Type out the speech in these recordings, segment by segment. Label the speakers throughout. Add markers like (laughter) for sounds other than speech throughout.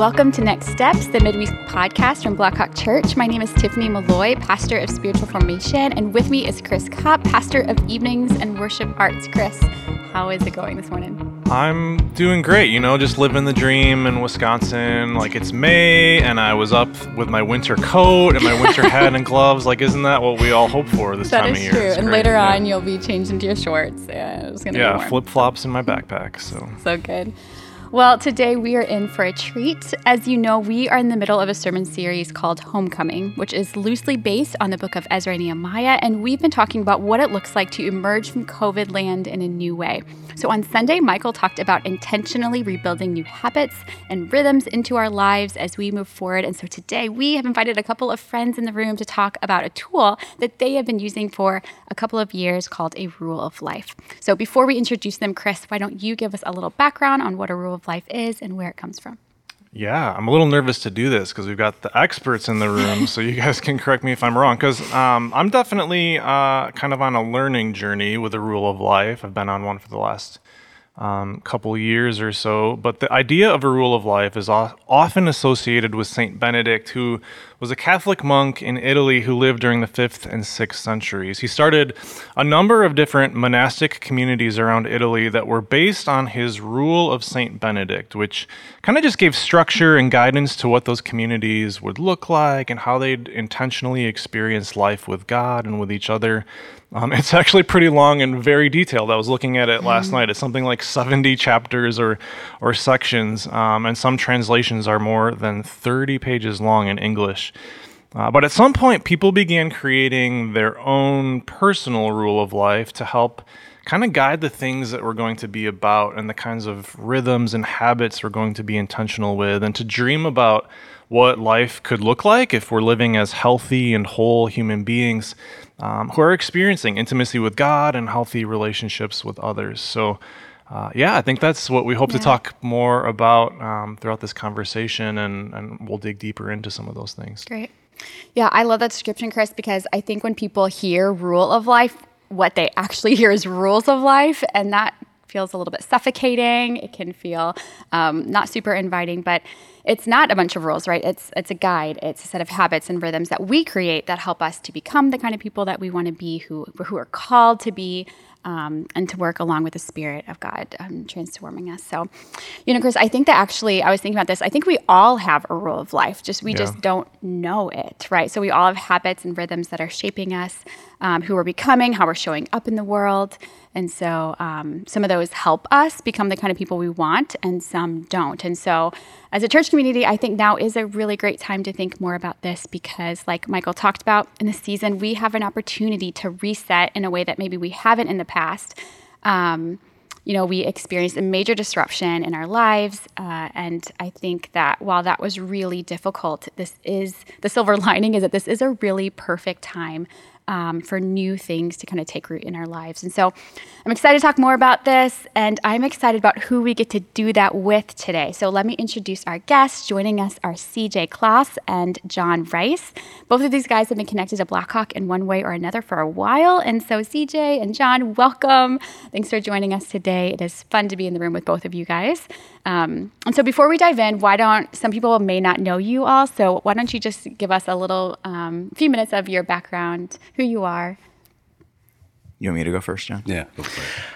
Speaker 1: Welcome to Next Steps, the midweek podcast from Blackhawk Church. My name is Tiffany Malloy, pastor of spiritual formation, and with me is Chris Kopp, pastor of evenings and worship arts. Chris, how is it going this morning?
Speaker 2: I'm doing great, you know, just living the dream in Wisconsin. Like it's May and I was up with my winter coat and my winter (laughs) hat and gloves. Like, isn't that what we all hope for this
Speaker 1: that
Speaker 2: time of year?
Speaker 1: That is true. and later yeah. on, you'll be changed into your shorts. Yeah, it's gonna
Speaker 2: yeah, flip flops in my backpack. So
Speaker 1: so good. Well, today we are in for a treat. As you know, we are in the middle of a sermon series called Homecoming, which is loosely based on the book of Ezra and Nehemiah, and we've been talking about what it looks like to emerge from COVID land in a new way. So on Sunday, Michael talked about intentionally rebuilding new habits and rhythms into our lives as we move forward. And so today we have invited a couple of friends in the room to talk about a tool that they have been using for a couple of years called a rule of life. So before we introduce them, Chris, why don't you give us a little background on what a rule of life is and where it comes from.
Speaker 2: Yeah, I'm a little nervous to do this because we've got the experts in the room, so you guys can correct me if I'm wrong. Because um, I'm definitely uh, kind of on a learning journey with the rule of life. I've been on one for the last um, couple years or so. But the idea of a rule of life is often associated with Saint Benedict, who was a Catholic monk in Italy who lived during the 5th and 6th centuries. He started a number of different monastic communities around Italy that were based on his rule of Saint Benedict, which kind of just gave structure and guidance to what those communities would look like and how they'd intentionally experience life with God and with each other. Um, (laughs) it's actually pretty long and very detailed. I was looking at it last mm. night. It's something like 70 chapters or, or sections, um, and some translations are more than 30 pages long in English. Uh, but at some point, people began creating their own personal rule of life to help kind of guide the things that we're going to be about and the kinds of rhythms and habits we're going to be intentional with, and to dream about what life could look like if we're living as healthy and whole human beings um, who are experiencing intimacy with God and healthy relationships with others. So, uh, yeah, I think that's what we hope yeah. to talk more about um, throughout this conversation, and, and we'll dig deeper into some of those things.
Speaker 1: Great. Yeah, I love that description, Chris, because I think when people hear rule of life, what they actually hear is rules of life, and that feels a little bit suffocating. It can feel um, not super inviting, but it's not a bunch of rules, right? It's it's a guide. It's a set of habits and rhythms that we create that help us to become the kind of people that we want to be, who who are called to be, um, and to work along with the Spirit of God um, transforming us. So, you know, Chris, I think that actually, I was thinking about this. I think we all have a rule of life, just we yeah. just don't know it, right? So we all have habits and rhythms that are shaping us, um, who we're becoming, how we're showing up in the world. And so um, some of those help us become the kind of people we want, and some don't. And so, as a church community, I think now is a really great time to think more about this because, like Michael talked about in the season, we have an opportunity to reset in a way that maybe we haven't in the past. Um, you know, we experienced a major disruption in our lives. Uh, and I think that while that was really difficult, this is the silver (laughs) lining is that this is a really perfect time um, for new things to kind of take root in our lives. And so I'm excited to talk more about this, and I'm excited about who we get to do that with today. So let me introduce our guests. Joining us are CJ Klaas and John Reis. Both of these guys have been connected to Blackhawk in one way or another for a while. And so, CJ and John, welcome. Thanks for joining us today. It is fun to be in the room with both of you guys. Um, and so, before we dive in, why don't some people may not know you all? So, why don't you just give us a little um, few minutes of your background, who you are.
Speaker 3: You want me to go first, John?
Speaker 4: Yeah.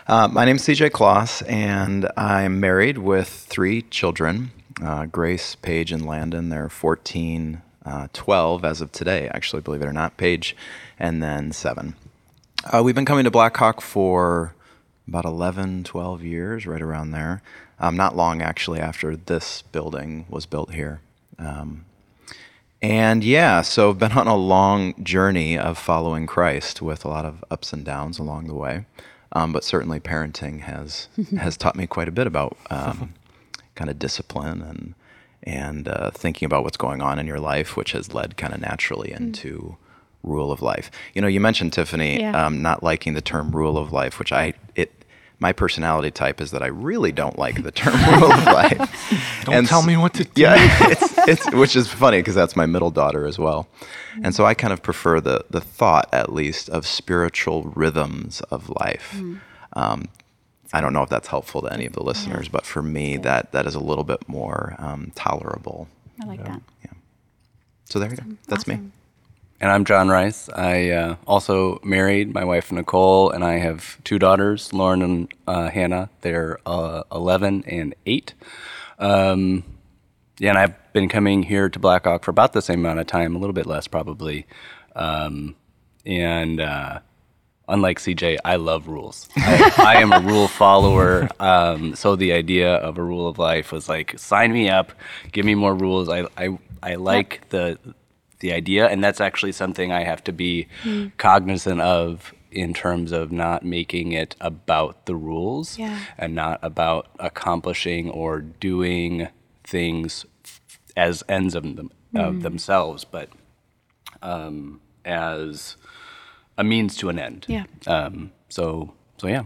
Speaker 3: Uh, my name is CJ Klaas, and I'm married with three children uh, Grace, Paige, and Landon. They're 14, uh, 12 as of today, actually, believe it or not, Paige, and then seven. Uh, we've been coming to Blackhawk for about 11, 12 years, right around there. Um, not long, actually, after this building was built here. Um, and yeah, so I've been on a long journey of following Christ with a lot of ups and downs along the way. Um, but certainly parenting has (laughs) has taught me quite a bit about um, kind of discipline and and uh, thinking about what's going on in your life, which has led kind of naturally mm. into. Rule of life. You know, you mentioned Tiffany yeah. um, not liking the term rule of life, which I it my personality type is that I really don't like the term (laughs) rule of life.
Speaker 2: don't and tell me what to do.
Speaker 3: Yeah, (laughs) it's, it's, which is funny because that's my middle daughter as well. And so I kind of prefer the, the thought, at least, of spiritual rhythms of life. Mm. Um, I don't know if that's helpful to any of the listeners, but for me, that that is a little bit more um, tolerable.
Speaker 1: I like that. Yeah.
Speaker 3: So there you go. That's me.
Speaker 4: And I'm John Reis. I uh, also married my wife Nicole, and I have two daughters, Lauren and uh, Hannah. They're uh, 11 and 8. Um, yeah, and I've been coming here to Blackhawk for about the same amount of time, a little bit less probably. Um, and uh, unlike CJ, I love rules. I, I am a rule follower. Um, so the idea of a rule of life was like, sign me up, give me more rules. I I, I like the the idea, and that's actually something I have to be cognizant of in terms of not making it about the rules
Speaker 1: Yeah.
Speaker 4: and not about accomplishing or doing things as ends of them of themselves, but um, as a means to an end.
Speaker 1: Yeah.
Speaker 4: Um, so so yeah.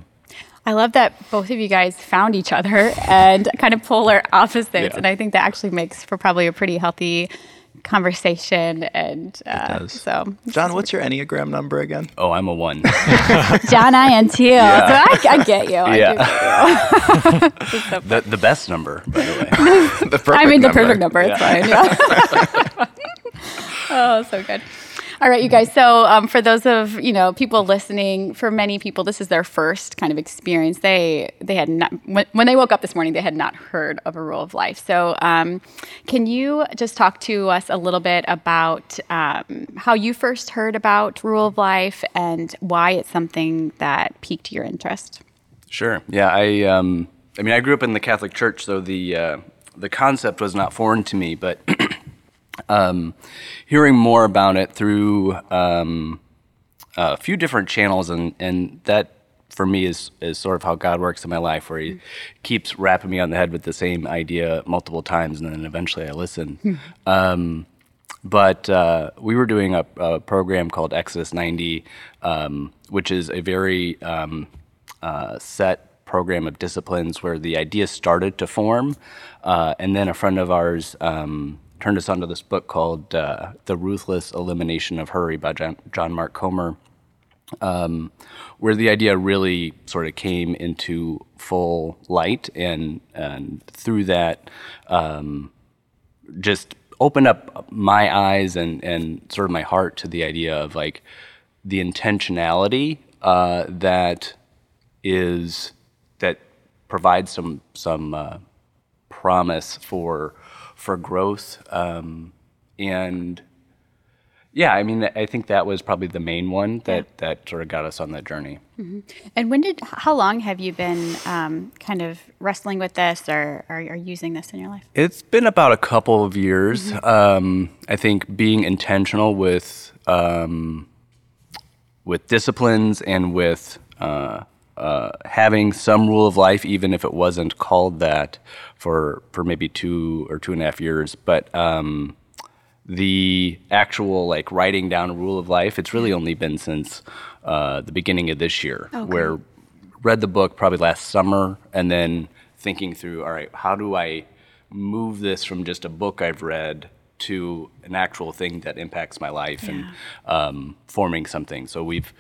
Speaker 1: I love that both of you guys found each other and kind of polar opposites.
Speaker 4: Yeah.
Speaker 1: And I think that actually makes for probably a pretty healthy conversation. And uh,
Speaker 3: does.
Speaker 1: so,
Speaker 3: John, what's your Enneagram number again?
Speaker 4: Oh, I'm a one. (laughs)
Speaker 1: John, I am too. So I, I get you. I
Speaker 4: Yeah.
Speaker 1: get you. (laughs)
Speaker 4: the the best number, by the way. (laughs)
Speaker 3: the perfect
Speaker 1: I mean, the
Speaker 3: number.
Speaker 1: perfect number. It's fine. Yeah. oh, so good. All right, you guys. So, um, for those of you know people listening, for many people, this is their first kind of experience. They they had not when, when they woke up this morning, they had not heard of a rule of life. So, um, can you just talk to us a little bit about um, how you first heard about rule of life and why it's something that piqued your interest?
Speaker 4: Sure. Yeah. I um, I mean, I grew up in the Catholic Church, so the uh, the concept was not foreign to me. But (clears throat) um, hearing more about it through um, a few different channels, and and that for me is is sort of how God works in my life, where He keeps rapping me on the head with the same idea multiple times, and then eventually I listen. Um, but uh, we were doing a, a program called Exodus 90, um, which is a very um, uh, set program of disciplines where the idea started to form. Uh, and then a friend of ours um, turned us onto this book called uh, The Ruthless Elimination of Hurry by John, Mark Comer. Um, where the idea really sort of came into full light, and and through that, um, just opened up my eyes and and sort of my heart to the idea of like the intentionality uh, that is that provides some some uh, promise for for growth um, and yeah, I mean, I think that was probably the main one that, that sort of got us on that journey.
Speaker 1: And when did? How long have you been um, kind of wrestling with this, or, or, or using this in your life?
Speaker 4: It's been about a couple of years. Um, I think being intentional with um, with disciplines and with uh, uh, having some rule of life, even if it wasn't called that, for for maybe two or two and a half years. But um, the actual like writing down a rule of life, it's really only been since uh, the beginning of this year, where read the book probably last summer, and then thinking through, all right, how do I move this from just a book I've read to an actual thing that impacts my life and um, forming something. So we've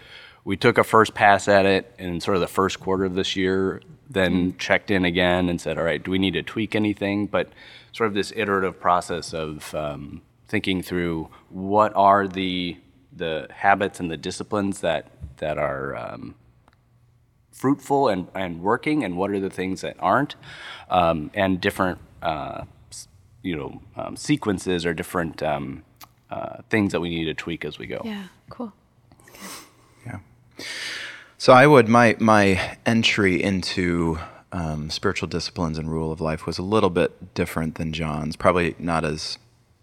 Speaker 4: we took a first pass at it in sort of the first quarter of this year, then checked in again and said, all right, do we need to tweak anything? But sort of this iterative process of um, thinking through what are the the habits and the disciplines that that are um, fruitful and, and working, and what are the things that aren't, um, and different uh, you know um, sequences or different um, uh, things that we need to tweak as we go.
Speaker 1: Yeah, cool.
Speaker 3: Yeah. So I would my my entry into um, spiritual disciplines and rule of life was a little bit different than John's. Probably not as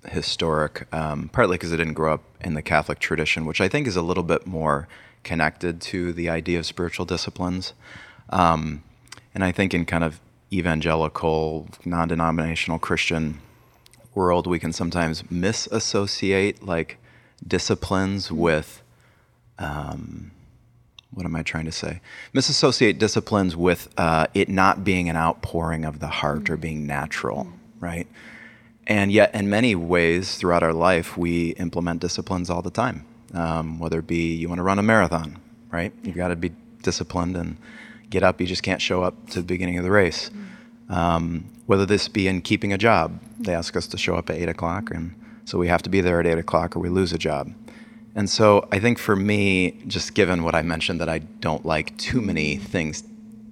Speaker 3: historic, um, partly because I didn't grow up in the Catholic tradition, which I think is a little bit more connected to the idea of spiritual disciplines. Um, and I think in kind of evangelical, non-denominational Christian world, we can sometimes misassociate like disciplines with what am I trying to say? Misassociate disciplines with uh, it not being an outpouring of the heart or being natural, right? And yet, in many ways, throughout our life, we implement disciplines all the time. Um, whether it be you want to run a marathon, right? You've got to be disciplined and get up, you just can't show up to the beginning of the race. Um, whether this be in keeping a job, they ask us to show up at eight o'clock, and so we have to be there at eight o'clock or we lose a job. And so I think for me, just given what I mentioned, that I don't like too many things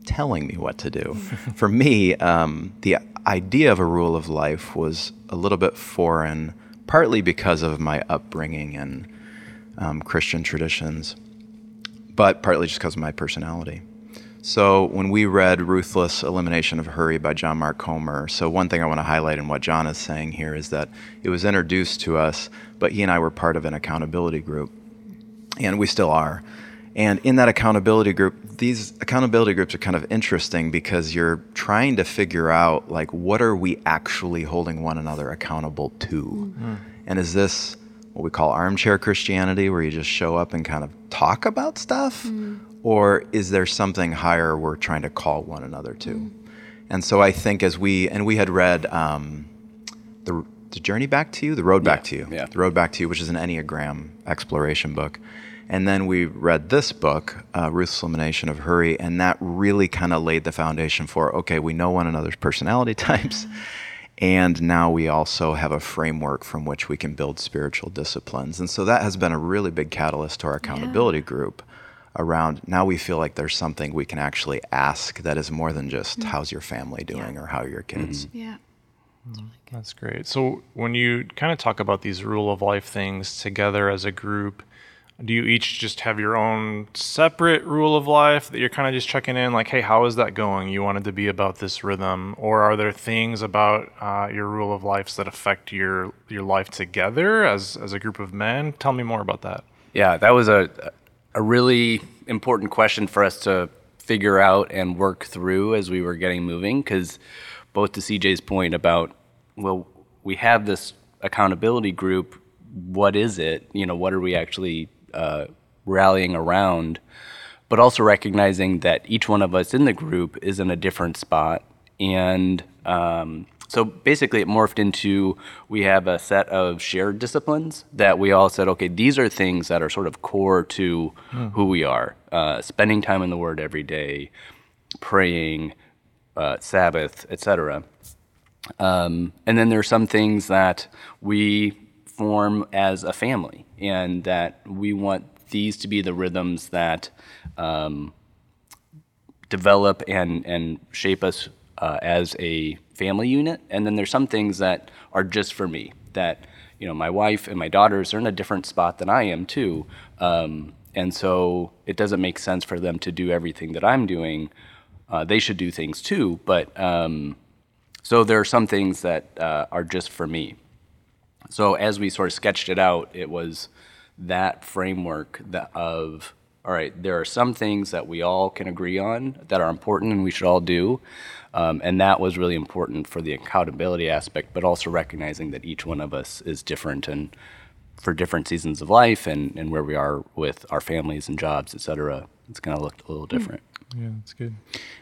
Speaker 3: telling me what to do, (laughs) for me, um, the idea of a rule of life was a little bit foreign, partly because of my upbringing and um, Christian traditions, but partly just because of my personality. So when we read Ruthless Elimination of Hurry by John Mark Comer, so one thing I want to highlight in what John is saying here is that it was introduced to us, but he and I were part of an accountability group, and we still are. And in that accountability group, these accountability groups are kind of interesting because you're trying to figure out like what are we actually holding one another accountable to? Mm. And is this what we call armchair Christianity where you just show up and kind of talk about stuff? Mm or is there something higher we're trying to call one another to? Mm. And so I think as we and we had read um, the the journey back to you, the road back to you,
Speaker 4: yeah.
Speaker 3: the road back to you, which is an enneagram exploration book. And then we read this book, uh, Ruthless Elimination of Hurry, and that really kind of laid the foundation for okay, we know one another's personality (laughs) types. And now we also have a framework from which we can build spiritual disciplines. And so that has been a really big catalyst to our accountability group around now we feel like there's something we can actually ask that is more than just mm-hmm. how's your family doing yeah. or how are your kids
Speaker 1: mm-hmm. yeah
Speaker 2: That's, really That's great. So when you kind of talk about these rule of life things together as a group, do you each just have your own separate rule of life that you're kind of just checking in like hey how is that going you wanted to be about this rhythm or are there things about uh, your rule of lives that affect your your life together as as a group of men tell me more about that
Speaker 4: yeah that was a a really important question for us to figure out and work through as we were getting moving because both to CJ's point about well we have this accountability group what is it? You know what are we actually uh, rallying around? But also recognizing that each one of us in the group is in a different spot and um, so basically, it morphed into we have a set of shared disciplines that we all said, okay, these are things that are sort of core to mm. who we are. Uh, spending time in the Word every day, praying, uh, Sabbath, etc. Um, and then there are some things that we form as a family, and that we want these to be the rhythms that um, develop and and shape us uh, as a family unit, and then there's some things that are just for me. That you know, my wife and my daughters are in a different spot than I am too, um, and so it doesn't make sense for them to do everything that I'm doing. Uh, they should do things too, but um, so there are some things that uh, are just for me. So as we sort of sketched it out, it was that framework that of all right, there are some things that we all can agree on that are important and we should all do. Um, and that was really important for the accountability aspect, but also recognizing that each one of us is different and for different seasons of life and, and where we are with our families and jobs, et cetera, it's going to look a little different.
Speaker 2: Yeah, that's good.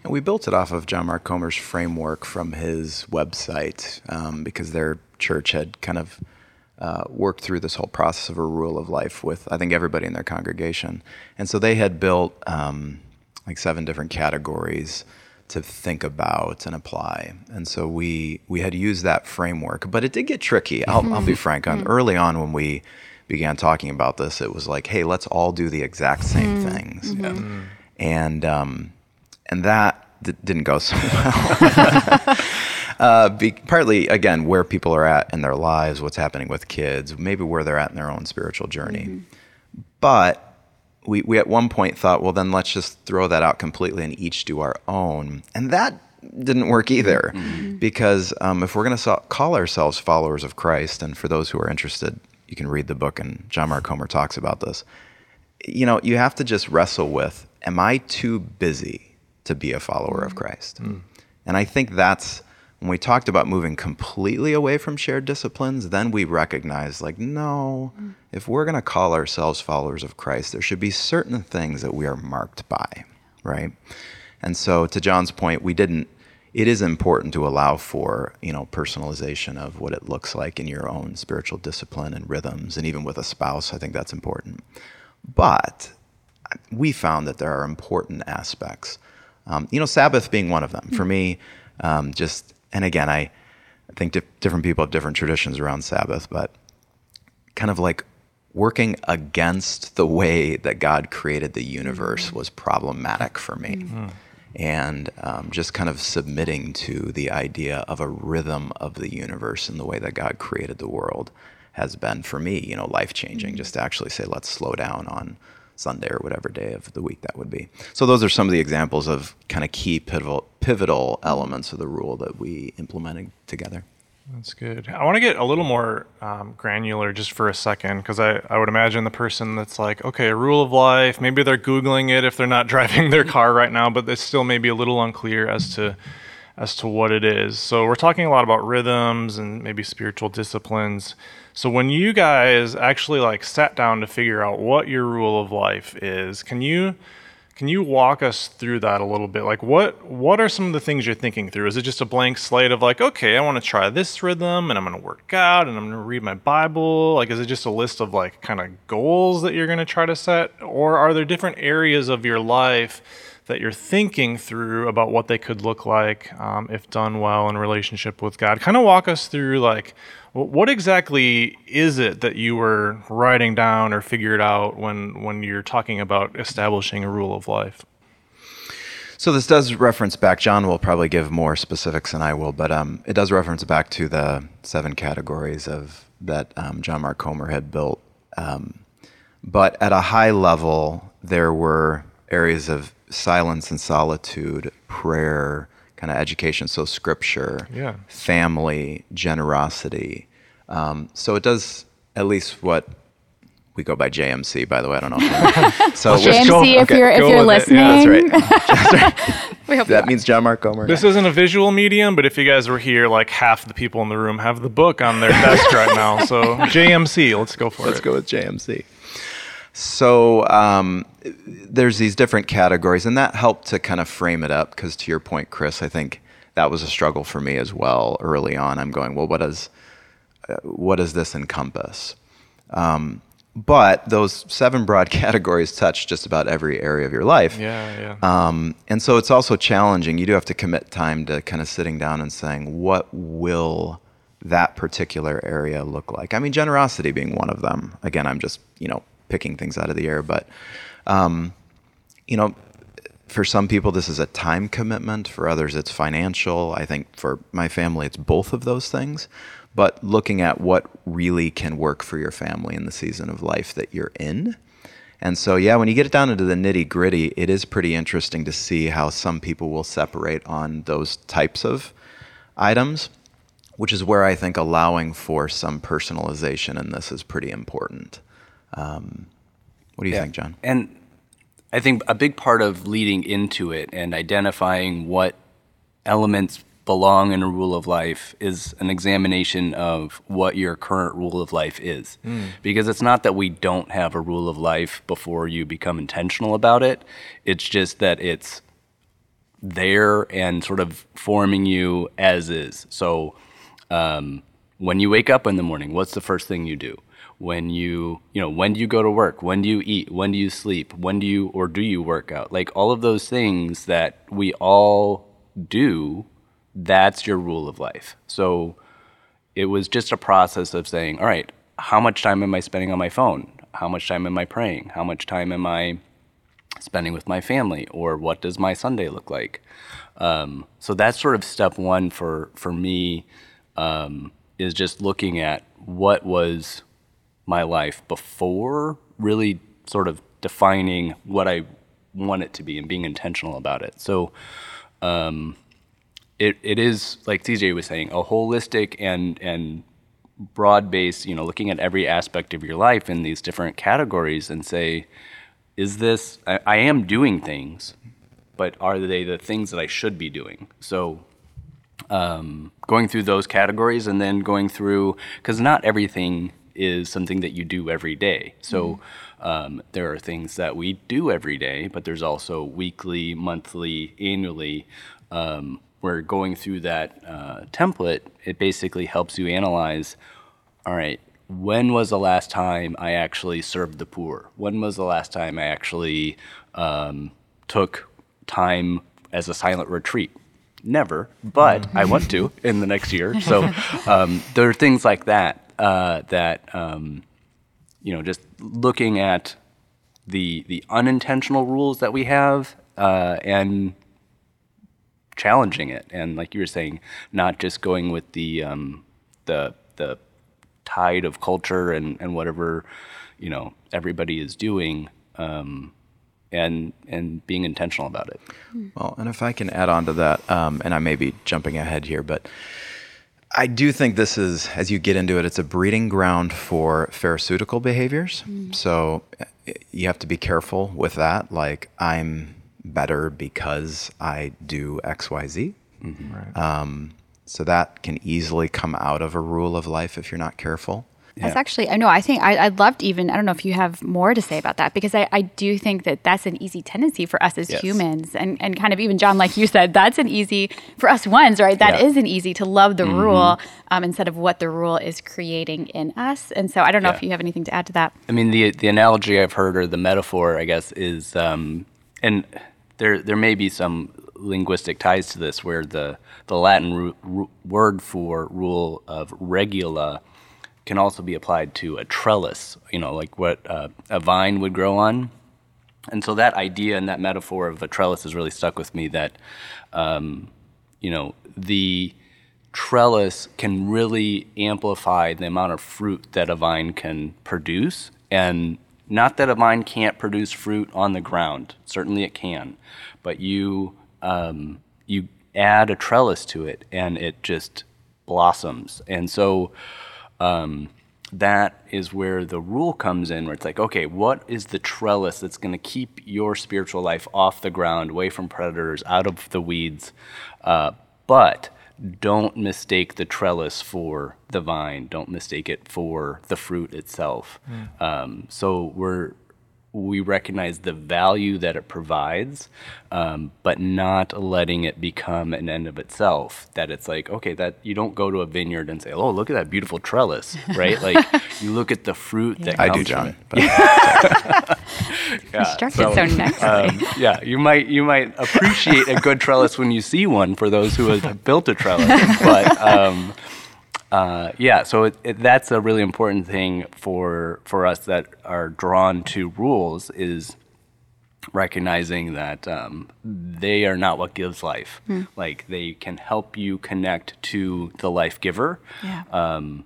Speaker 3: And we built it off of John Mark Comer's framework from his website um, because their church had kind of uh, worked through this whole process of a rule of life with, I think, everybody in their congregation. And so they had built um, like seven different categories to think about and apply. And so we we had used that framework, but it did get tricky. I'll, mm-hmm. I'll be frank. On mm-hmm. early on when we began talking about this, it was like, hey, let's all do the exact same mm-hmm. things, mm-hmm. and um, and that d- didn't go so well. (laughs) uh, be, partly again where people are at in their lives, what's happening with kids, maybe where they're at in their own spiritual journey, mm-hmm. but we, we at one point thought, well, then let's just throw that out completely and each do our own. And that didn't work either mm-hmm. because um, if we're going to so- call ourselves followers of Christ, and for those who are interested, you can read the book, and John Mark Comer talks about this. You know, you have to just wrestle with am I too busy to be a follower mm-hmm. of Christ? Mm. And I think that's when we talked about moving completely away from shared disciplines, then we recognized like, no, mm. if we're going to call ourselves followers of Christ, there should be certain things that we are marked by, right? And so, to John's point, we didn't. It is important to allow for you know personalization of what it looks like in your own spiritual discipline and rhythms, and even with a spouse, I think that's important. But we found that there are important aspects Um, you know, Sabbath being one of them. For me, um, just, and again, I, I think di- different people have different traditions around Sabbath, but kind of like working against the way that God created the universe mm-hmm. was problematic for me. Mm-hmm. Hmm. And um, just kind of submitting to the idea of a rhythm of the universe and the way that God created the world has been for me, you know, life changing. Mm-hmm. Just to actually say, let's slow down on Sunday or whatever day of the week that would be. So those are some of the examples of kind of key pivotal pivotal elements of the rule that we implemented together.
Speaker 2: That's good. I want to get a little more um, granular just for a second because I, I would imagine the person that's like, okay, a rule of life, maybe they're Googling it if they're not (laughs) driving their car right now, but it's still maybe a little unclear as to as to what it is. So we're talking a lot about rhythms and maybe spiritual disciplines. So when you guys actually like sat down to figure out what your rule of life is, can you can you walk us through that a little bit? Like what what are some of the things you're thinking through? Is it just a blank slate of like, okay, I want to try this rhythm and I'm going to work out and I'm going to read my Bible? Like is it just a list of like kind of goals that you're going to try to set or are there different areas of your life that you're thinking through about what they could look like um, if done well in relationship with God? Kind of walk us through like what exactly is it that you were writing down or figured out when when you're talking about establishing a rule of life?
Speaker 3: So this does reference back. John will probably give more specifics than I will, but um, it does reference back to the seven categories of that um, John Mark Comer had built. Um, but at a high level, there were areas of silence and solitude, prayer, kind of education, so scripture,
Speaker 2: Yeah.
Speaker 3: family, generosity. Um, so it does at least what we go by JMC. By the way, I don't know. (laughs) So we're-
Speaker 1: JMC, if
Speaker 3: okay,
Speaker 1: you're if you're listening,
Speaker 2: Yeah,
Speaker 3: that's right. (laughs) (laughs)
Speaker 1: we hope
Speaker 3: that means John Mark Comer.
Speaker 2: This isn't a visual medium, but if you guys were here, like half the people in the room have the book on their desk right now. So JMC, let's go for it.
Speaker 3: Let's go with JMC. So um, there's these different categories, and that helped to kind of frame it up. Because to your point, Chris, I think that was a struggle for me as well. Early on, I'm going, well, what does uh, what does this encompass? Um, but those seven broad (laughs) categories touch just about every area of your life.
Speaker 2: Yeah, yeah.
Speaker 3: Um, and so it's also challenging. You do have to commit time to kind of sitting down and saying, what will that particular area look like? I mean, generosity being one of them. Again, I'm just, you know, picking things out of the air, but, um, you know, for some people, this is a time commitment. For others, it's financial. I think for my family, it's both of those things. But looking at what really can work for your family in the season of life that you're in. And so, yeah, when you get it down into the nitty gritty, it is pretty interesting to see how some people will separate on those types of items, which is where I think allowing for some personalization in this is pretty important. Um, what do you
Speaker 4: Yeah.
Speaker 3: think, John?
Speaker 4: And I think a big part of leading into it and identifying what elements belong in a rule of life is an examination of what your current rule of life is. Because it's not that we don't have a rule of life before you become intentional about it, it's just that it's there and sort of forming you as is. So, um, when you wake up in the morning, what's the first thing you do? When you, you know, when do you go to work? When do you eat? When do you sleep? When do you, or do you work out? Like all of those things that we all do, that's your rule of life. So it was just a process of saying, all right, how much time am I spending on my phone? How much time am I praying? How much time am I spending with my family or what does my sunday look like um, so that's sort of step one for for me um, is just looking at what was my life before really sort of defining what i want it to be and being intentional about it. So um, it, it is like CJ was saying a holistic and and broad based you know looking at every aspect of your life in these different categories and say is this I, I am doing things but are they the things that i should be doing? So um, going through those categories and then going through because not everything is something that you do every day. So um, there are things that we do every day but there's also weekly monthly annually um, where going through that uh, template. It basically helps you analyze all right when was the last time i actually served the poor? When was the last time i actually um, took time as a silent retreat. Never, but I want to in the next year. So (laughs) um, there are things like that uh, that um, you know, just looking at the the unintentional rules that we have uh, and challenging it, and like you were saying, not just going with the um, the the tide of culture and, and whatever you know everybody is doing, um, and and being intentional about it.
Speaker 3: Well, and if I can add on to that, um, and I may be jumping ahead here, but I do think this is, as you get into it, it's a breeding ground for pharisaical behaviors. So eh, you have to be careful with that. Like, I'm better because I do X, Y, Z. Um, so that can easily come out of a rule of life if you're not careful.
Speaker 1: That's actually, I know, I think I, I'd love to even, I don't know if you have more to say about that, because I, I do think that that's an easy tendency for us as
Speaker 4: Yes.
Speaker 1: humans. And, and kind of even, John, like you said, that's an easy, for us ones, right? That
Speaker 4: Yeah.
Speaker 1: is an easy to love the rule um, instead of what the rule is creating in us. And so I don't know if you have anything to add to that.
Speaker 4: I mean, the the analogy I've heard or the metaphor, I guess, is, um, and there there may be some linguistic ties to this, where the the Latin ru- ru- word for rule of regula can also be applied to a trellis. You know, like what uh, a vine would grow on. And so that idea and that metaphor of a trellis has really stuck with me. That um, you know the trellis can really amplify the amount of fruit that a vine can produce. And not that a vine can't produce fruit on the ground, certainly it can, but you, um, you add a trellis to it and it just blossoms. And so um, that is where the rule comes in, where it's like, okay, what is the trellis that's going to keep your spiritual life off the ground, away from predators, out of the weeds? Uh, but don't mistake the trellis for the vine. Don't mistake it for the fruit itself. Um, so we're we recognize the value that it provides, um, but not letting it become an end of itself. That it's like, okay, that you don't go to a vineyard and say, "Oh, look at that beautiful trellis," (laughs) right? like you look at the fruit that
Speaker 3: I
Speaker 4: comes
Speaker 3: do,
Speaker 4: from
Speaker 3: John.
Speaker 4: it.
Speaker 3: But (laughs)
Speaker 1: Constructed so, nicely.
Speaker 4: Um, yeah, you might you might appreciate a good trellis when you see one for those who have built a trellis, but um, uh, yeah, so it, it, that's a really important thing for for us that are drawn to rules is recognizing that um, they are not what gives life. Like they can help you connect to the life giver,
Speaker 1: Yeah.
Speaker 4: um,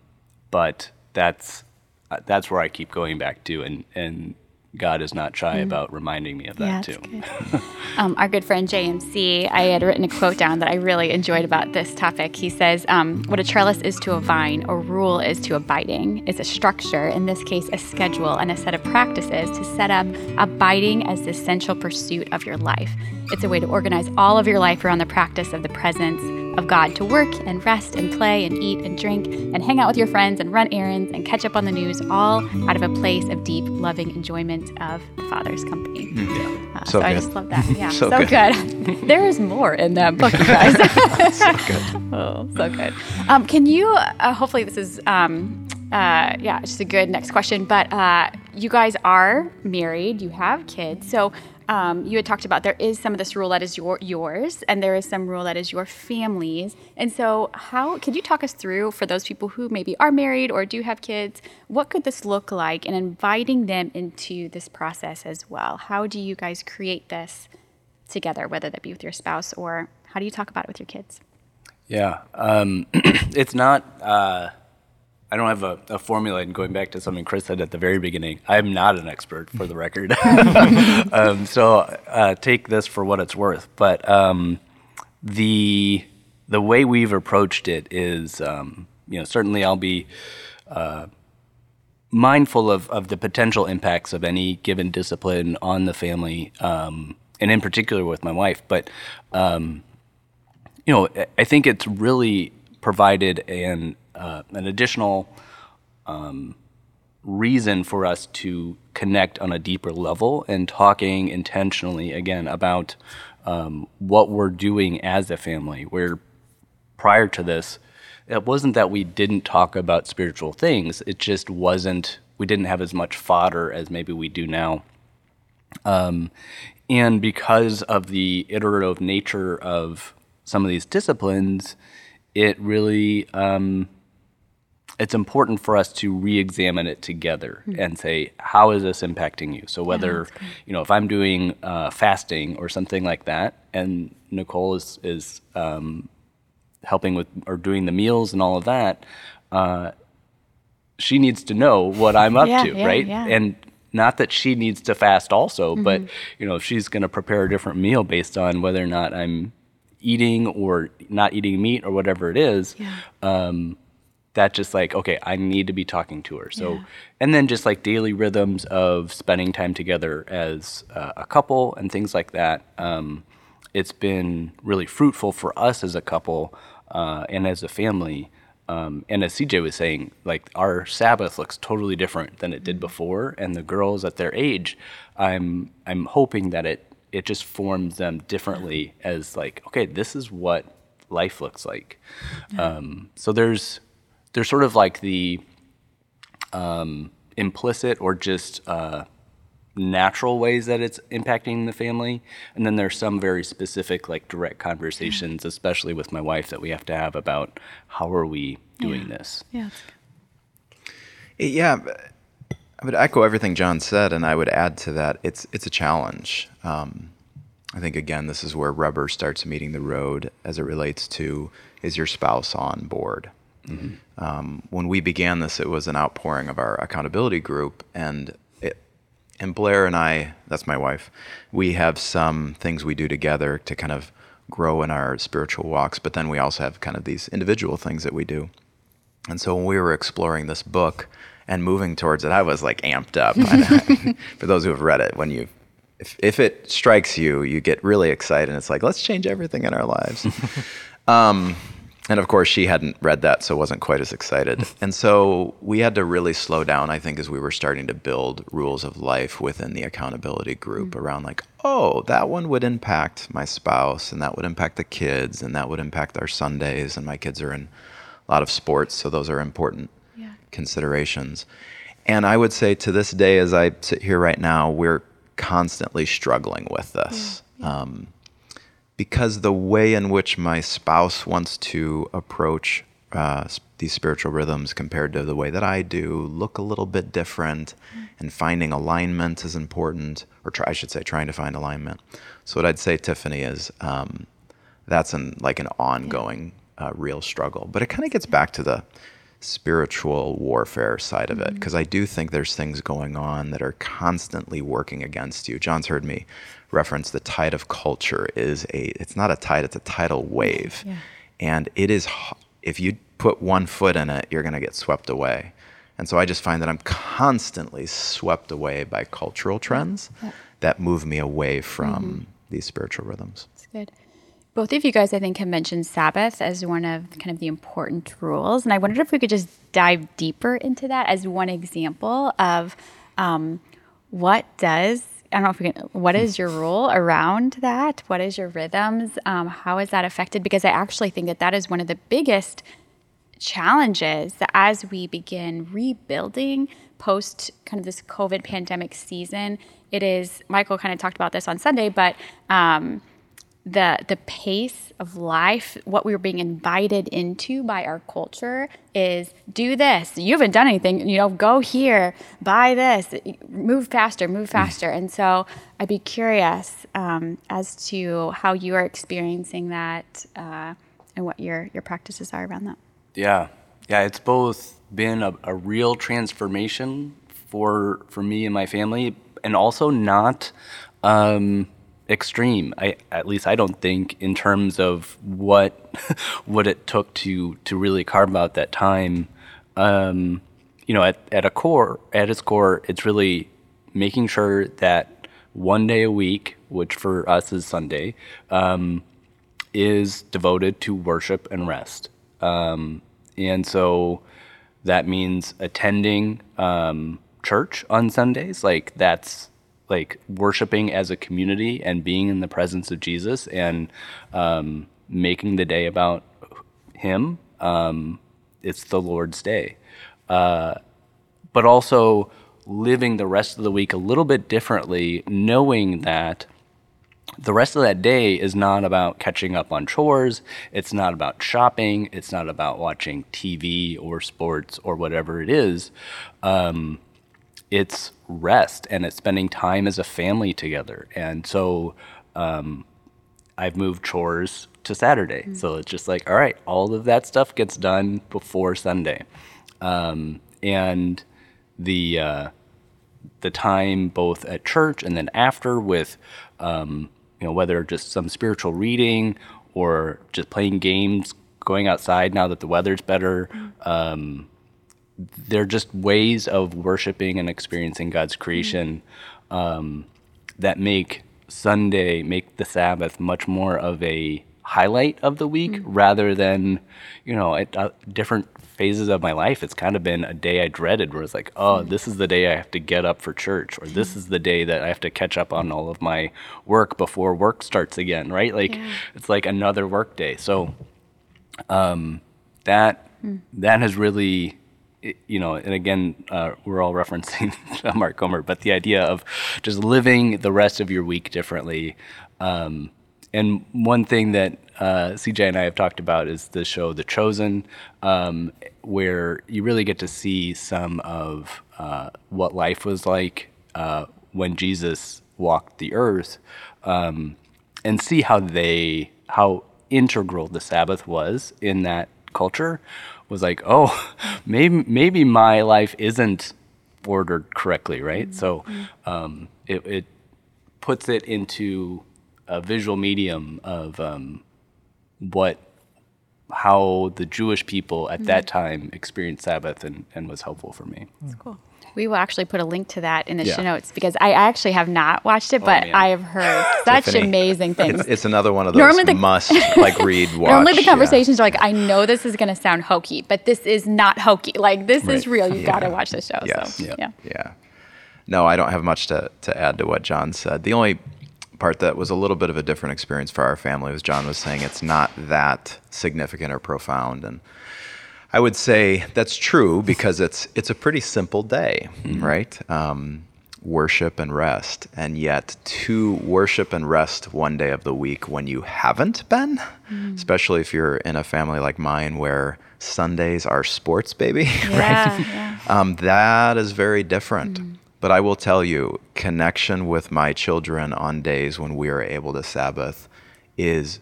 Speaker 4: but that's uh, that's where I keep going back to, and and God is not shy about reminding me of that
Speaker 1: Yeah,
Speaker 4: too.
Speaker 1: good. (laughs) um, our good friend JMC, I had written a quote down that I really enjoyed about this topic. He says, um, What a trellis is to a vine, a rule is to abiding, is a structure, in this case, a schedule and a set of practices to set up abiding as the essential pursuit of your life. It's a way to organize all of your life around the practice of the presence of God to work and rest and play and eat and drink and hang out with your friends and run errands and catch up on the news, all out of a place of deep, loving enjoyment of the Father's company. Uh, so
Speaker 3: So
Speaker 1: I just love that. Yeah, (laughs)
Speaker 3: So
Speaker 1: so,
Speaker 3: good.
Speaker 1: good. (laughs) there is more in that book, you guys. (laughs) So good. Oh, so good. Um, can you? Uh, hopefully, this is. Um, uh, yeah, it's just a good next question. But uh, you guys are married. You have kids. So um, you had talked about there is some of this rule that is your yours, and there is some rule that is your family's. And so, how could you talk us through for those people who maybe are married or do have kids? What could this look like, and inviting them into this process as well? How do you guys create this together, whether that be with your spouse or how do you talk about it with your kids?
Speaker 4: Yeah, um, (clears throat) it's not. Uh, I don't have a, a formula. And going back to something Chris said at the very beginning, I'm not an expert for the record. (laughs) um, so uh, take this for what it's worth. But um, the the way we've approached it is, um, you know, certainly I'll be uh, mindful of, of the potential impacts of any given discipline on the family, um, and in particular with my wife. But um, you know, I- I think it's really provided an uh, an additional um, reason for us to connect on a deeper level and talking intentionally again about um, what we're doing as a family. Where prior to this, it wasn't that we didn't talk about spiritual things; it just wasn't. We didn't have as much fodder as maybe we do now. Um, and because of the iterative nature of some of these disciplines, it really um, it's important for us to re-examine it together mm-hmm. and say how is this impacting you? So whether yeah, you know if i'm doing uh, fasting or something like that and nicole is is um, helping with or doing the meals and all of that uh, she needs to know what i'm up
Speaker 1: yeah,
Speaker 4: to
Speaker 1: yeah,
Speaker 4: right? and not that she needs to fast also mm-hmm. but you know if she's going to prepare a different meal based on whether or not i'm eating or not eating meat or whatever it is um, that just like okay i need to be talking to her so yeah. and then just like daily rhythms of spending time together as uh, a couple and things like that um, it's been really fruitful for us as a couple uh, and as a family um, and as cj was saying like our sabbath looks totally different than it did mm-hmm. before and the girls at their age i'm i'm hoping that it it just forms them differently as like okay this is what life looks like yeah. um, so there's they're sort of like the um, implicit or just uh, natural ways that it's impacting the family. And then there's some very specific, like direct conversations, yeah. especially with my wife, that we have to have about how are we doing
Speaker 1: yeah.
Speaker 4: this.
Speaker 1: Yeah.
Speaker 3: Yeah. I would echo everything John said, and I would add to that it's it's a challenge. Um, I think again, this is where rubber starts meeting the road as it relates to is your spouse on board. Mm-hmm. Um, when we began this, it was an outpouring of our accountability group, and it, and Blair and I, that's my wife, we have some things we do together to kind of grow in our spiritual walks, but then we also have kind of these individual things that we do. And so when we were exploring this book and moving towards it, I was like amped up. (laughs) For those who have read it, when you if, if it strikes you, you get really excited. And it's like, let's change everything in our lives. (laughs) um, and of course, she hadn't read that, so wasn't quite as excited. (laughs) and so we had to really slow down, I think, as we were starting to build rules of life within the accountability group mm-hmm. around, like, oh, that one would impact my spouse, and that would impact the kids, and that would impact our Sundays. And my kids are in a lot of sports, so those are important yeah. considerations. And I would say to this day, as I sit here right now, we're constantly struggling with this. Yeah. Yeah. Um, because the way in which my spouse wants to approach uh, these spiritual rhythms compared to the way that I do look a little bit different, mm. and finding alignment is important, or try, I should say, trying to find alignment. So what I'd say, Tiffany, is um, that's an like an ongoing, uh, real struggle. But it kind of gets back to the spiritual warfare side of it because mm-hmm. I do think there's things going on that are constantly working against you. John's heard me reference the tide of culture is a it's not a tide it's a tidal wave yeah. and it is if you put one foot in it you're going to get swept away and so i just find that i'm constantly swept away by cultural trends yeah. that move me away from mm-hmm. these spiritual rhythms
Speaker 1: that's good both of you guys i think have mentioned sabbath as one of kind of the important rules and i wondered if we could just dive deeper into that as one example of um, what does I don't know if we can. What is your rule around that? What is your rhythms? Um, how is that affected? Because I actually think that that is one of the biggest challenges that as we begin rebuilding post kind of this COVID pandemic season. It is Michael kind of talked about this on Sunday, but um, the the pace of life, what we are being invited into by our culture is do this. You haven't done anything, you know, go here, buy this, move faster, move faster. And so I'd be curious um, as to how you are experiencing that uh, and what your your practices are around that.
Speaker 4: Yeah, yeah, it's both been a, a real transformation for for me and my family, and also not. Um, extreme. I at least I don't think in terms of what (laughs) what it took to to really carve out that time. Um, you know, at at a core, at its core, it's really making sure that one day a week, which for us is Sunday, um, is devoted to worship and rest. Um, and so that means attending um, church on Sundays. Like that's like worshiping as a community and being in the presence of Jesus and um, making the day about Him. Um, it's the Lord's day. Uh, but also living the rest of the week a little bit differently, knowing that the rest of that day is not about catching up on chores. It's not about shopping. It's not about watching TV or sports or whatever it is. Um, it's rest and it's spending time as a family together. And so um, I've moved chores to Saturday. So it's just like, all right, all of that stuff gets done before Sunday. Um, and the uh, the time both at church and then after with um, you know whether just some spiritual reading or just playing games, going outside now that the weather's better. Um, they're just ways of worshiping and experiencing God's creation um, that make Sunday, make the Sabbath much more of a highlight of the week rather than, you know, at uh, different phases of my life, it's kind of been a day I dreaded where it's like, oh, this is the day I have to get up for church, or this is the day that I have to catch up on all of my work before work starts again, right? Like, it's like another work day. So, um, that that has really you know and again uh, we're all referencing (laughs) mark comer but the idea of just living the rest of your week differently um, and one thing that uh, cj and i have talked about is the show the chosen um, where you really get to see some of uh, what life was like uh, when jesus walked the earth um, and see how they how integral the Sabbath was in that culture was like, oh, (laughs) maybe maybe my life isn't ordered correctly, right? So um, it, it puts it into a visual medium of um, what how the Jewish people at that time experienced Sabbath and, and was helpful for me.
Speaker 1: That's cool. We will actually put a link to that in the
Speaker 4: Yeah.
Speaker 1: show notes because I actually have not watched it, oh, but
Speaker 4: man.
Speaker 1: I have heard (laughs) such
Speaker 3: Tiffany,
Speaker 1: amazing things.
Speaker 3: It's, it's another one of those
Speaker 1: Normally the-
Speaker 3: must (laughs) like read watch.
Speaker 1: Normally the
Speaker 3: yeah.
Speaker 1: conversations are like, I know this is going to sound hokey, but this is not hokey. Like this is real. You've got to watch this show.
Speaker 3: Yes.
Speaker 1: So
Speaker 4: Yep.
Speaker 1: yeah.
Speaker 3: Yeah. No, I don't have much to, to add to what John said. The only part that was a little bit of a different experience for our family was John was saying it's not that significant or profound. And I would say that's true because it's it's a pretty simple day, right? Um, worship and rest. And yet to worship and rest one day of the week when you haven't been, especially if you're in a family like mine where Sundays are sports, baby. (laughs)
Speaker 1: Yeah, yeah.
Speaker 3: Um, that is very different. But I will tell you, connection with my children on days when we are able to Sabbath is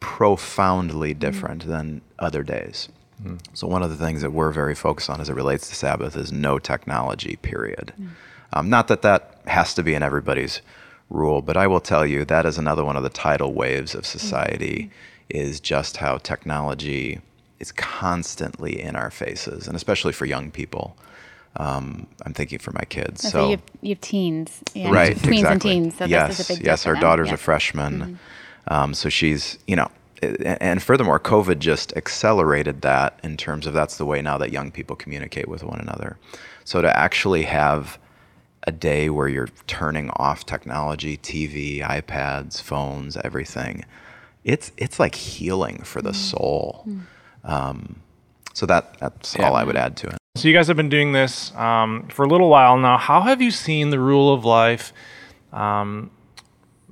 Speaker 3: profoundly different than other days. So, one of the things that we're very focused on as it relates to Sabbath is no technology, period. Um, not that that has to be in everybody's rule, but I will tell you that is another one of the tidal waves of society is just how technology is constantly in our faces, and especially for young people. Um, I'm thinking for my kids.
Speaker 1: So,
Speaker 3: So,
Speaker 1: you, have, you have teens, yeah,
Speaker 3: right,
Speaker 1: tweens
Speaker 3: exactly.
Speaker 1: and teens. So
Speaker 3: yes,
Speaker 1: this is a big
Speaker 3: yes. Our
Speaker 1: them.
Speaker 3: daughter's
Speaker 1: Yeah.
Speaker 3: a freshman, um, so she's you know, and furthermore, COVID just accelerated that in terms of that's the way now that young people communicate with one another. So to actually have a day where you're turning off technology, TV, iPads, phones, everything, it's it's like healing for the soul. Um, so that that's all I would add to it.
Speaker 2: So you guys have been doing this um, for a little while now. How have you seen the rule of life um,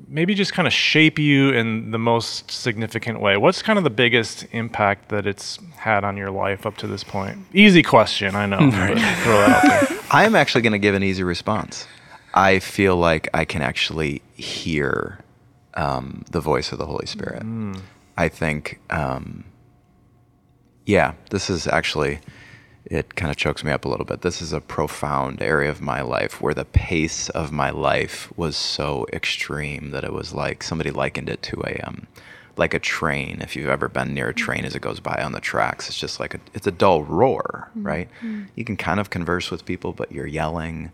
Speaker 2: maybe just kind of shape you in the most significant way? What's kind of the biggest impact that it's had on your life up to this point? Easy question, I know. (laughs) but throw it out there. (laughs)
Speaker 3: I am actually going to give an easy response. I feel like I can actually hear um, the voice of the Holy Spirit. I think, um, yeah, this is actually, it kind of chokes me up a little bit. This is a profound area of my life where the pace of my life was so extreme that it was like somebody likened it to a, um, like a train. If you've ever been near a mm-hmm. train as it goes by on the tracks, it's just like a, it's a dull roar, mm-hmm. right? Mm-hmm. You can kind of converse with people, but you're yelling.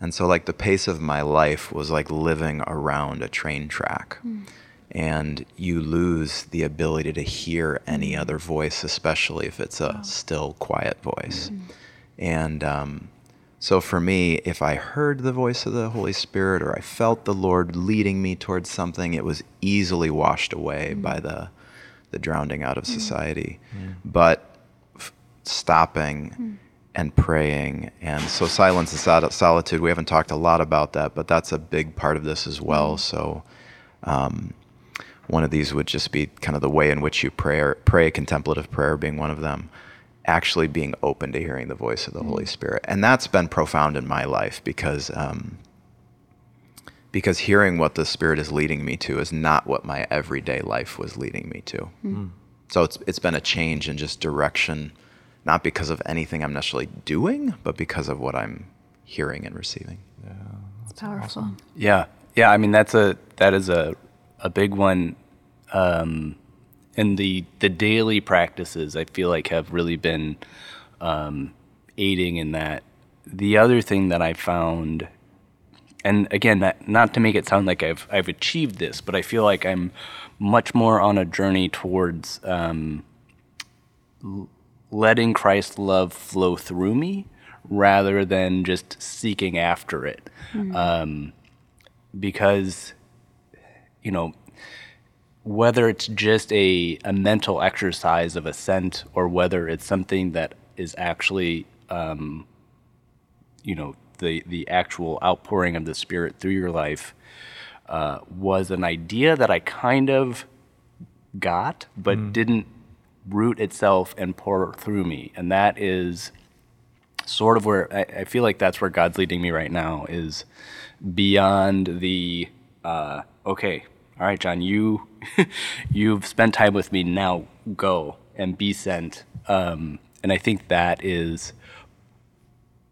Speaker 3: And so, like, the pace of my life was like living around a train track. Mm. And you lose the ability to hear any mm-hmm. other voice, especially if it's a still, quiet voice. Mm-hmm. And um, so, for me, if I heard the voice of the Holy Spirit or I felt the Lord leading me towards something, it was easily washed away mm-hmm. by the, the drowning out of society. But f- stopping mm. and praying and so silence and solitude. We haven't talked a lot about that but that's a big part of this as well. So Um, one of these would just be kind of the way in which you pray, pray contemplative prayer being one of them. Actually, being open to hearing the voice of the Holy Spirit, and that's been profound in my life because um, because hearing what the Spirit is leading me to is not what my everyday life was leading me to. Mm. So it's it's been a change in just direction, not because of anything I'm necessarily doing, but because of what I'm hearing and receiving.
Speaker 1: Yeah, that's powerful. Awesome.
Speaker 4: Yeah, yeah. I mean, that's a that is a a big one um, and the the daily practices I feel like have really been um, aiding in that. The other thing that I found, and again, that, not to make it sound like I've I've achieved this, but I feel like I'm much more on a journey towards um, letting Christ's love flow through me rather than just seeking after it, mm-hmm. um, because you know whether it's just a, a mental exercise of ascent or whether it's something that is actually, um, you know, the, the actual outpouring of the Spirit through your life, uh, was an idea that I kind of got, but mm. didn't root itself and pour through me. And that is sort of where I, I, feel like that's where God's leading me right now is beyond the, uh, okay, all right, John, you (laughs) you've spent time with me. Now go and be sent. Um, and I think that is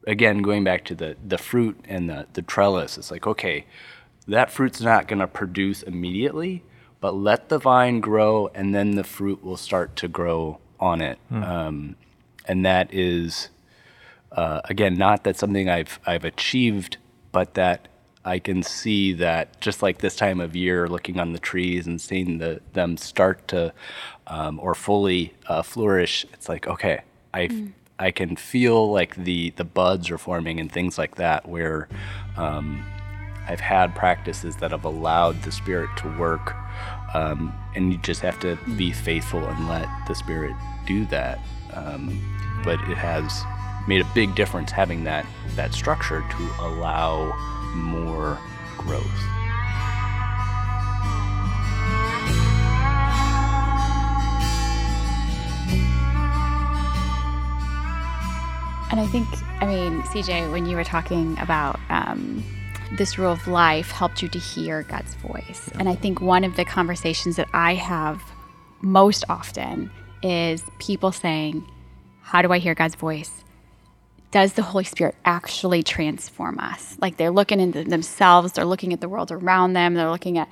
Speaker 4: again going back to the the fruit and the the trellis. It's like okay, that fruit's not going to produce immediately, but let the vine grow, and then the fruit will start to grow on it. Hmm. Um, and that is uh, again not that something I've I've achieved, but that I can see that just like this time of year, looking on the trees and seeing the, them start to um, or fully uh, flourish, it's like okay, I mm. I can feel like the the buds are forming and things like that. Where um, I've had practices that have allowed the spirit to work, um, and you just have to be faithful and let the spirit do that. Um, but it has made a big difference having that that structure to allow more growth.
Speaker 1: And I think, I mean, CJ, when you were talking about um, this rule of life, helped you to hear God's voice. And I think one of the conversations that I have most often is people saying, How do I hear God's voice? Does the Holy Spirit actually transform us? Like they're looking into themselves, they're looking at the world around them, they're looking at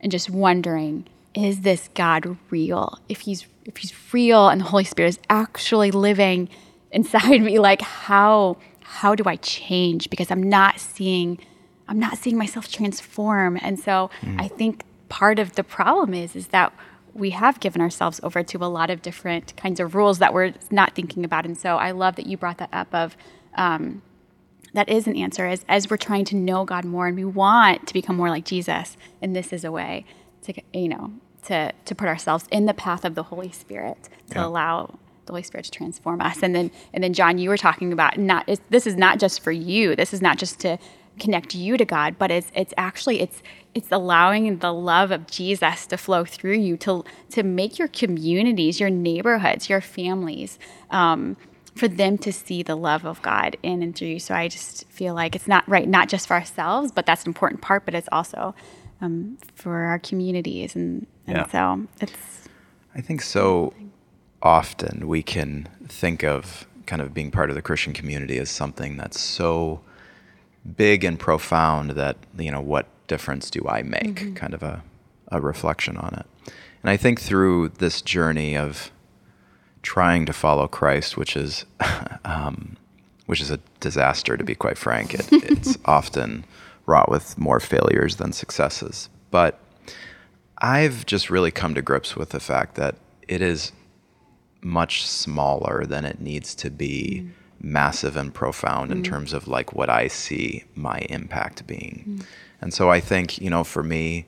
Speaker 1: and just wondering, is this God real? If he's if he's real and the Holy Spirit is actually living (laughs) inside me, like how how do I change? Because I'm not seeing I'm not seeing myself transform. And so mm. I think part of the problem is is that we have given ourselves over to a lot of different kinds of rules that we're not thinking about. And so I love that you brought that up of um, that is an answer as, as we're trying to know God more and we want to become more like Jesus. And this is a way to, you know, to, to put ourselves in the path of the Holy Spirit to yeah. allow the Holy Spirit to transform us. And then, and then John, you were talking about not, this is not just for you. This is not just to connect you to God, but it's it's actually it's it's allowing the love of Jesus to flow through you to to make your communities, your neighborhoods, your families, um, for them to see the love of God in and through you. So I just feel like it's not right, not just for ourselves, but that's an important part, but it's also um, for our communities, and, and yeah. so it's.
Speaker 3: I think so. Often we can think of kind of being part of the Christian community as something that's so big and profound that you know what difference do I make? Mm-hmm. Kind of a, a reflection on it. And I think through this journey of trying to follow Christ, which is (laughs) um, which is a disaster to be quite frank. It, (laughs) it's often wrought with more failures than successes. But I've just really come to grips with the fact that it is much smaller than it needs to be. Mm massive and profound mm. in terms of like what I see my impact being. Mm. And so I think, you know, for me,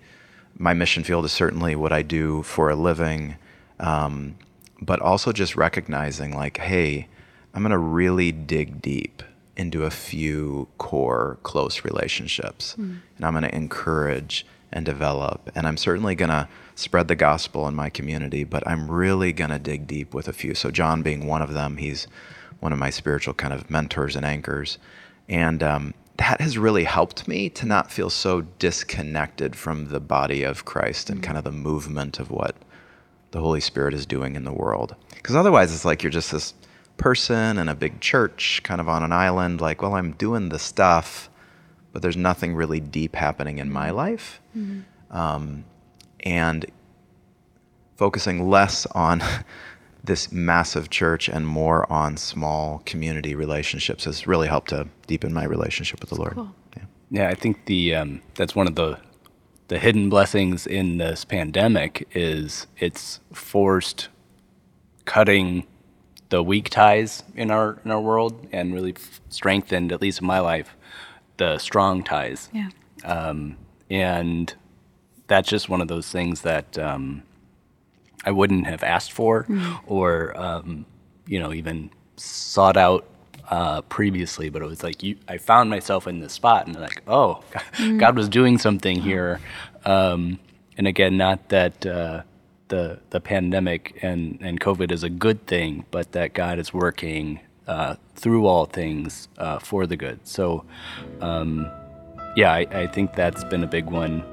Speaker 3: my mission field is certainly what I do for a living, um, but also just recognizing like, hey, I'm going to really dig deep into a few core close relationships. Mm. And I'm going to encourage and develop. And I'm certainly going to spread the gospel in my community, but I'm really going to dig deep with a few. So, John being one of them, he's one of my spiritual kind of mentors and anchors. And um, that has really helped me to not feel so disconnected from the body of Christ and kind of the movement of what the Holy Spirit is doing in the world. Because otherwise, it's like you're just this person in a big church, kind of on an island, like, well, I'm doing the stuff, but there's nothing really deep happening in my life. Mm-hmm. Um, and focusing less on (laughs) this massive church and more on small community relationships has really helped to deepen my relationship with the Lord. Cool.
Speaker 4: Yeah. yeah, I think the um, that's one of the the hidden blessings in this pandemic is it's forced cutting the weak ties in our in our world and really strengthened, at least in my life, the strong ties.
Speaker 1: Yeah. Um,
Speaker 4: and that's just one of those things that um, I wouldn't have asked for mm. or, um, you know, even sought out uh, previously. But it was like you, I found myself in this spot and like, oh, (laughs) mm. God was doing something here. Um, and again, not that uh, the the pandemic and and COVID is a good thing, but that God is working uh, through all things uh, for the good. So, um, yeah, I, I think that's been a big one.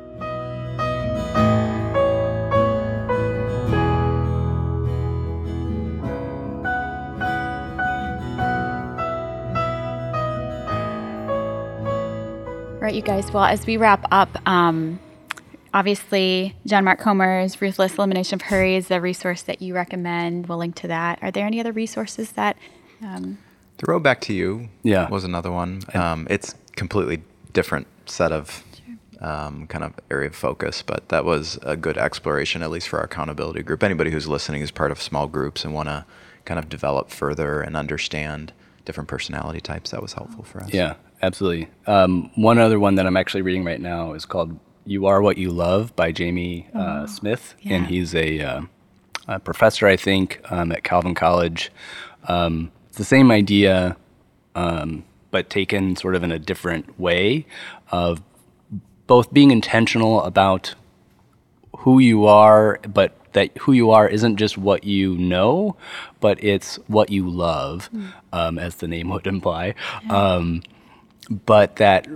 Speaker 1: You guys. Well, as we wrap up, um, obviously, John Mark Comer's Ruthless Elimination of Hurry is the resource that you recommend. We'll link to that. Are there any other resources that? Um,
Speaker 3: the Road Back to You
Speaker 4: yeah.
Speaker 3: was another one. Um, it's completely different set of um, kind of area of focus, but that was a good exploration, at least for our accountability group. Anybody who's listening is part of small groups and want to kind of develop further and understand different personality types, that was helpful for us.
Speaker 4: Yeah, absolutely. Um, one other one that I'm actually reading right now is called "You Are What You Love" by Jamie uh, oh, Smith, yeah. and he's a, uh, a, professor, I think, um, at Calvin College. Um, it's the same idea, um, but taken sort of in a different way of both being intentional about who you are, but that who you are isn't just what you know, but it's what you love, mm. um, as the name (laughs) would imply. Yeah. Um, but that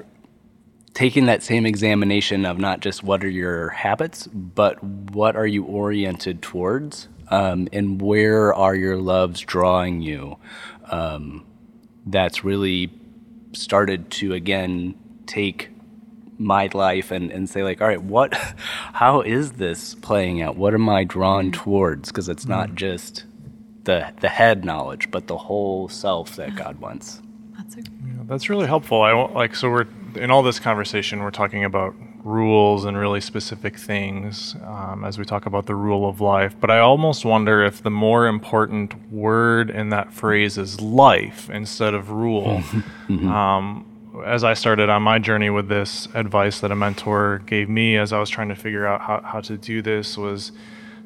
Speaker 4: taking that same examination of not just what are your habits, but what are you oriented towards, um, and where are your loves drawing you. Um, that's really started to again take my life and, and say like all right what (laughs) how is this playing out what am i drawn mm-hmm. towards because it's not mm-hmm. just the the head knowledge but the whole self that god wants
Speaker 2: that's a- yeah, that's really helpful i like so we're in all this conversation we're talking about rules and really specific things um, as we talk about the rule of life but i almost wonder if the more important word in that phrase is life instead of rule (laughs) mm-hmm. um, as I started on my journey with this advice that a mentor gave me as I was trying to figure out how, how to do this was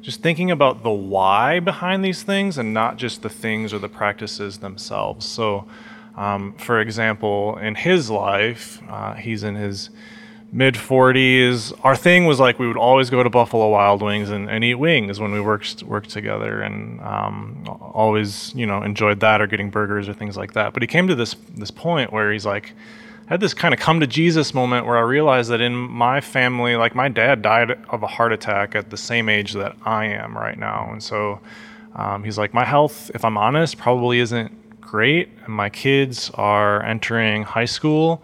Speaker 2: just thinking about the why behind these things and not just the things or the practices themselves. So, um, for example, in his life, uh, he's in his mid 40s. Our thing was like we would always go to Buffalo Wild Wings and, and eat wings when we worked worked together, and um, always you know enjoyed that or getting burgers or things like that. But he came to this this point where he's like. I had this kind of come to Jesus moment where I realized that in my family, like my dad died of a heart attack at the same age that I am right now. And so um, he's like, my health, if I'm honest, probably isn't great. And my kids are entering high school.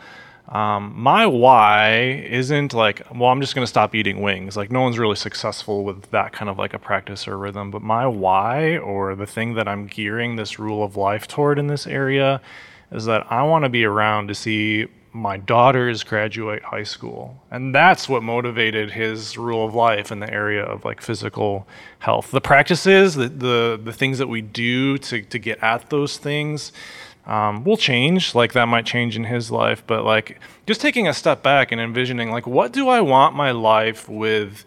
Speaker 2: Um, my why isn't like, well, I'm just going to stop eating wings. Like, no one's really successful with that kind of like a practice or rhythm. But my why, or the thing that I'm gearing this rule of life toward in this area, is that I want to be around to see my daughters graduate high school. And that's what motivated his rule of life in the area of like physical health. The practices, the, the, the things that we do to, to get at those things um, will change. Like that might change in his life, but like just taking a step back and envisioning like what do I want my life with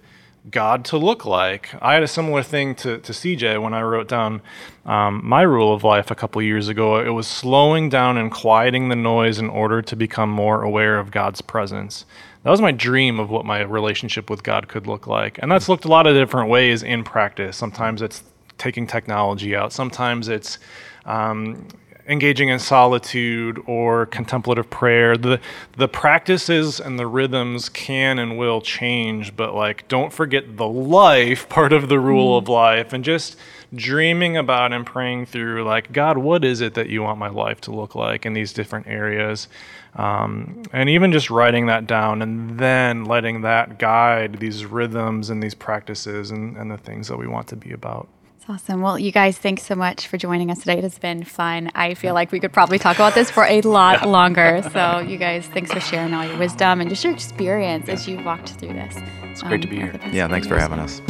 Speaker 2: God to look like? I had a similar thing to, to CJ when I wrote down um, my rule of life a couple years ago. It was slowing down and quieting the noise in order to become more aware of God's presence. That was my dream of what my relationship with God could look like. And that's looked a lot of different ways in practice. Sometimes it's taking technology out, sometimes it's um, engaging in solitude or contemplative prayer. The the practices and the rhythms can and will change but like don't forget the life (laughs) part of the rule mm. of life and just dreaming about and praying through like god what is it that you want my life to look like in these different areas? Um, and even just writing that down and then letting that guide these rhythms and these practices and, and the things that we want to be about
Speaker 1: awesome. Well, you guys, thanks so much for joining us today. It has been fun. I feel like we could probably talk about this for a (laughs) lot yeah. longer. (laughs) So, you guys, thanks for sharing all your wisdom and just your experience yeah. as you walked through this.
Speaker 4: It's um, great to be um, here.
Speaker 3: Yeah, thanks for having us.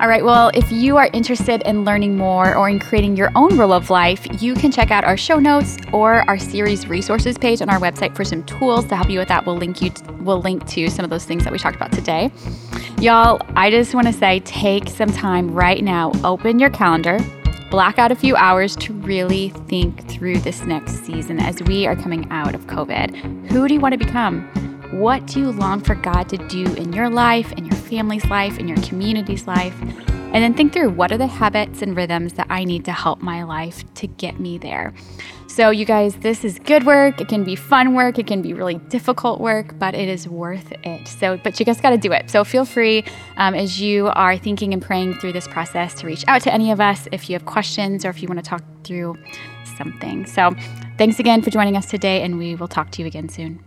Speaker 1: All right, well, if you are interested in learning more or in creating your own rule of life, you can check out our show notes or our series resources page on our website for some tools to help you with that. We'll link you to, we'll link to some of those things that we talked about today. Y'all, I just want to say take some time right now, open your calendar, block out a few hours to really think through this next season as we are coming out of COVID. Who do you want to become? What do you long for God to do in your life, in your family's life, in your community's life? And then think through what are the habits and rhythms that I need to help my life to get me there. So, you guys, this is good work. It can be fun work. It can be really difficult work, but it is worth it. So, but you guys got to do it. So, feel free um, as you are thinking and praying through this process to reach out to any of us if you have questions or if you want to talk through something. So, thanks again for joining us today, and we will talk to you again soon.